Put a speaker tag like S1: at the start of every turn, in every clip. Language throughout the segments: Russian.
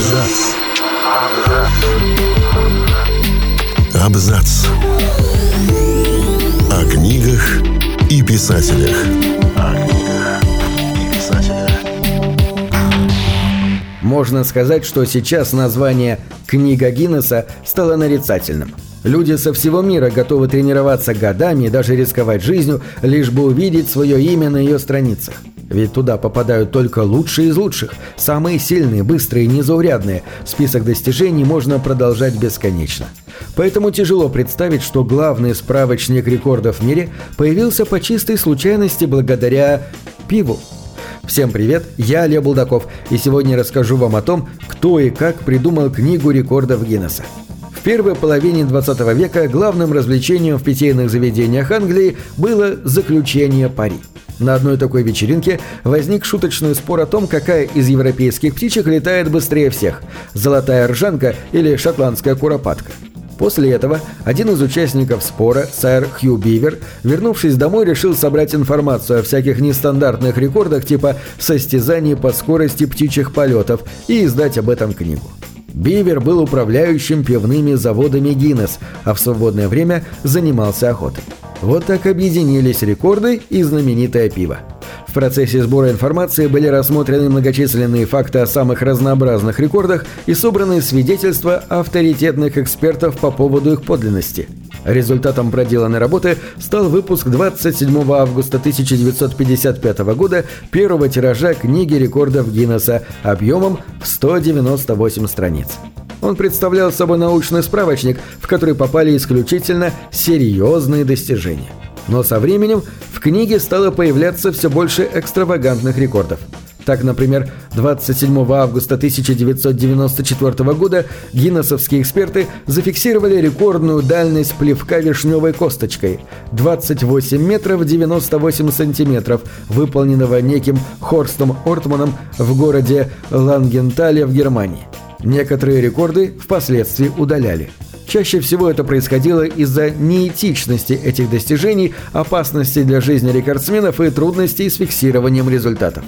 S1: Абзац. Абзац. О книгах и писателях. О книгах и писателях.
S2: Можно сказать, что сейчас название «Книга Гиннесса» стало нарицательным. Люди со всего мира готовы тренироваться годами и даже рисковать жизнью, лишь бы увидеть свое имя на ее страницах. Ведь туда попадают только лучшие из лучших, самые сильные, быстрые, незаурядные. Список достижений можно продолжать бесконечно. Поэтому тяжело представить, что главный справочник рекордов в мире появился по чистой случайности благодаря пиву. Всем привет, я Олег Булдаков, и сегодня расскажу вам о том, кто и как придумал книгу рекордов Гиннесса. В первой половине 20 века главным развлечением в питейных заведениях Англии было заключение пари. На одной такой вечеринке возник шуточный спор о том, какая из европейских птичек летает быстрее всех – золотая ржанка или шотландская куропатка. После этого один из участников спора, сэр Хью Бивер, вернувшись домой, решил собрать информацию о всяких нестандартных рекордах типа состязаний по скорости птичьих полетов и издать об этом книгу. Бивер был управляющим пивными заводами Гиннес, а в свободное время занимался охотой. Вот так объединились рекорды и знаменитое пиво. В процессе сбора информации были рассмотрены многочисленные факты о самых разнообразных рекордах и собраны свидетельства авторитетных экспертов по поводу их подлинности. Результатом проделанной работы стал выпуск 27 августа 1955 года первого тиража книги рекордов Гиннесса объемом в 198 страниц. Он представлял собой научный справочник, в который попали исключительно серьезные достижения. Но со временем в книге стало появляться все больше экстравагантных рекордов. Так, например, 27 августа 1994 года гиннесовские эксперты зафиксировали рекордную дальность плевка вишневой косточкой – 28 метров 98 сантиметров, выполненного неким Хорстом Ортманом в городе Лангентале в Германии. Некоторые рекорды впоследствии удаляли. Чаще всего это происходило из-за неэтичности этих достижений, опасности для жизни рекордсменов и трудностей с фиксированием результатов.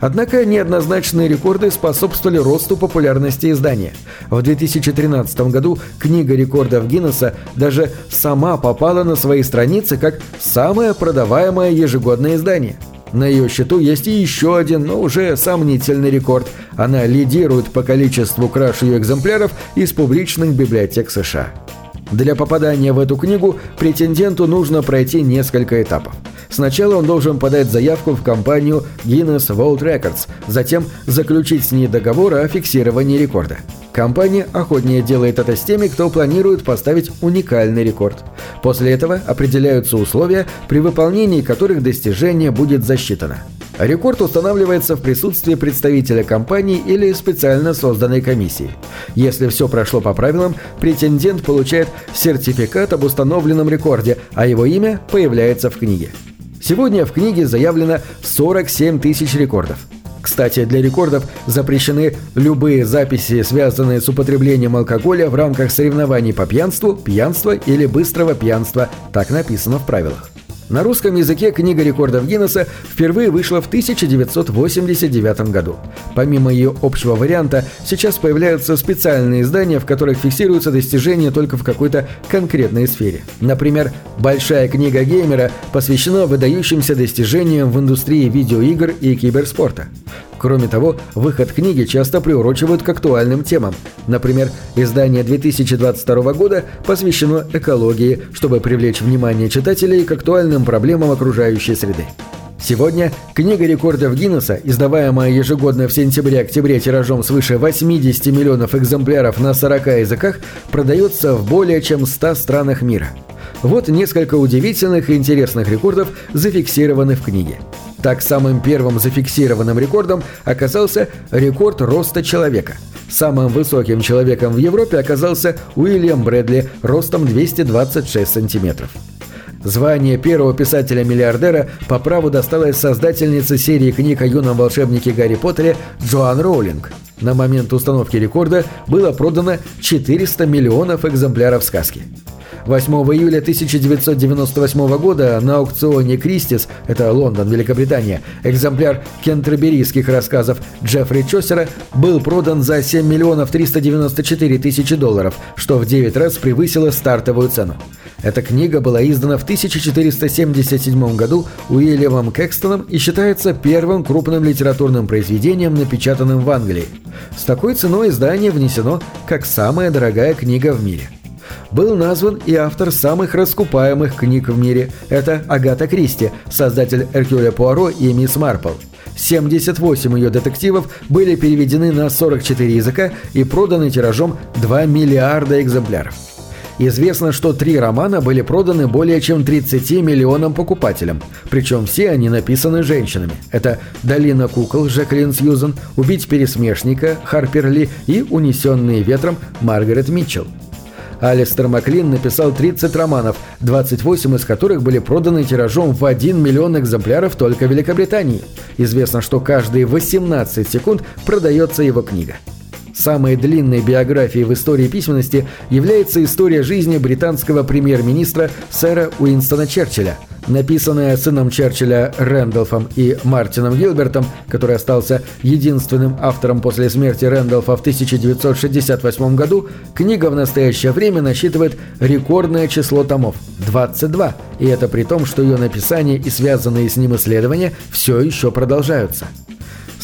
S2: Однако неоднозначные рекорды способствовали росту популярности издания. В 2013 году книга рекордов Гиннесса даже сама попала на свои страницы как самое продаваемое ежегодное издание – на ее счету есть и еще один, но уже сомнительный рекорд. Она лидирует по количеству краж ее экземпляров из публичных библиотек США. Для попадания в эту книгу претенденту нужно пройти несколько этапов. Сначала он должен подать заявку в компанию Guinness World Records, затем заключить с ней договор о фиксировании рекорда. Компания охотнее делает это с теми, кто планирует поставить уникальный рекорд. После этого определяются условия, при выполнении которых достижение будет засчитано. Рекорд устанавливается в присутствии представителя компании или специально созданной комиссии. Если все прошло по правилам, претендент получает сертификат об установленном рекорде, а его имя появляется в книге. Сегодня в книге заявлено 47 тысяч рекордов. Кстати, для рекордов запрещены любые записи, связанные с употреблением алкоголя в рамках соревнований по пьянству, пьянства или быстрого пьянства, так написано в правилах. На русском языке книга рекордов Гиннесса впервые вышла в 1989 году. Помимо ее общего варианта, сейчас появляются специальные издания, в которых фиксируются достижения только в какой-то конкретной сфере. Например, «Большая книга геймера» посвящена выдающимся достижениям в индустрии видеоигр и киберспорта. Кроме того, выход книги часто приурочивают к актуальным темам. Например, издание 2022 года посвящено экологии, чтобы привлечь внимание читателей к актуальным проблемам окружающей среды. Сегодня книга рекордов Гиннесса, издаваемая ежегодно в сентябре-октябре тиражом свыше 80 миллионов экземпляров на 40 языках, продается в более чем 100 странах мира. Вот несколько удивительных и интересных рекордов зафиксированы в книге. Так, самым первым зафиксированным рекордом оказался рекорд роста человека. Самым высоким человеком в Европе оказался Уильям Брэдли ростом 226 сантиметров. Звание первого писателя-миллиардера по праву досталось создательнице серии книг о юном волшебнике Гарри Поттере Джоан Роулинг. На момент установки рекорда было продано 400 миллионов экземпляров сказки. 8 июля 1998 года на аукционе «Кристис», это Лондон, Великобритания, экземпляр кентерберийских рассказов Джеффри Чосера был продан за 7 миллионов 394 тысячи долларов, что в 9 раз превысило стартовую цену. Эта книга была издана в 1477 году Уильямом Кекстоном и считается первым крупным литературным произведением, напечатанным в Англии. С такой ценой издание внесено как самая дорогая книга в мире. Был назван и автор самых раскупаемых книг в мире. Это Агата Кристи, создатель Эркюля Пуаро и Мисс Марпл. 78 ее детективов были переведены на 44 языка и проданы тиражом 2 миллиарда экземпляров. Известно, что три романа были проданы более чем 30 миллионам покупателям, причем все они написаны женщинами. Это «Долина кукол» Жаклин Сьюзен, «Убить пересмешника» Харпер Ли и «Унесенные ветром» Маргарет Митчелл. Алистер Маклин написал 30 романов, 28 из которых были проданы тиражом в 1 миллион экземпляров только в Великобритании. Известно, что каждые 18 секунд продается его книга. Самой длинной биографией в истории письменности является история жизни британского премьер-министра сэра Уинстона Черчилля, написанная сыном Черчилля Рэндалфом и Мартином Гилбертом, который остался единственным автором после смерти Рэндалфа в 1968 году, книга в настоящее время насчитывает рекордное число томов – 22, и это при том, что ее написание и связанные с ним исследования все еще продолжаются.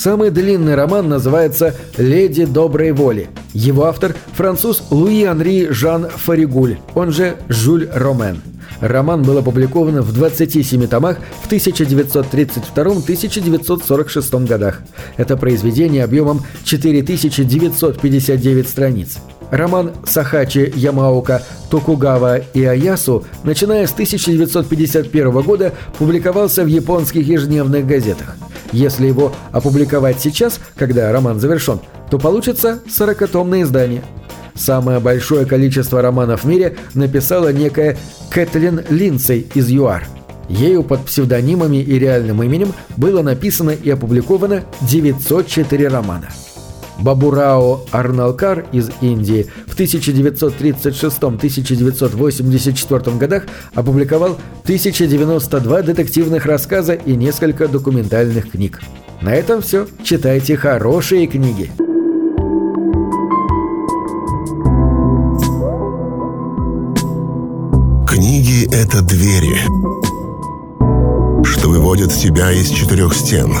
S2: Самый длинный роман называется «Леди доброй воли». Его автор – француз Луи Анри Жан Фаригуль, он же Жюль Ромен. Роман был опубликован в 27 томах в 1932-1946 годах. Это произведение объемом 4959 страниц. Роман Сахачи Ямаука Токугава и Аясу, начиная с 1951 года, публиковался в японских ежедневных газетах. Если его опубликовать сейчас, когда роман завершен, то получится сорокатомное издание. Самое большое количество романов в мире написала некая Кэтлин Линдсей из ЮАР. Ею под псевдонимами и реальным именем было написано и опубликовано 904 романа. Бабурао Арналкар из Индии в 1936-1984 годах опубликовал 1092 детективных рассказа и несколько документальных книг. На этом все. Читайте хорошие книги.
S1: Книги — это двери, что выводят тебя из четырех стен —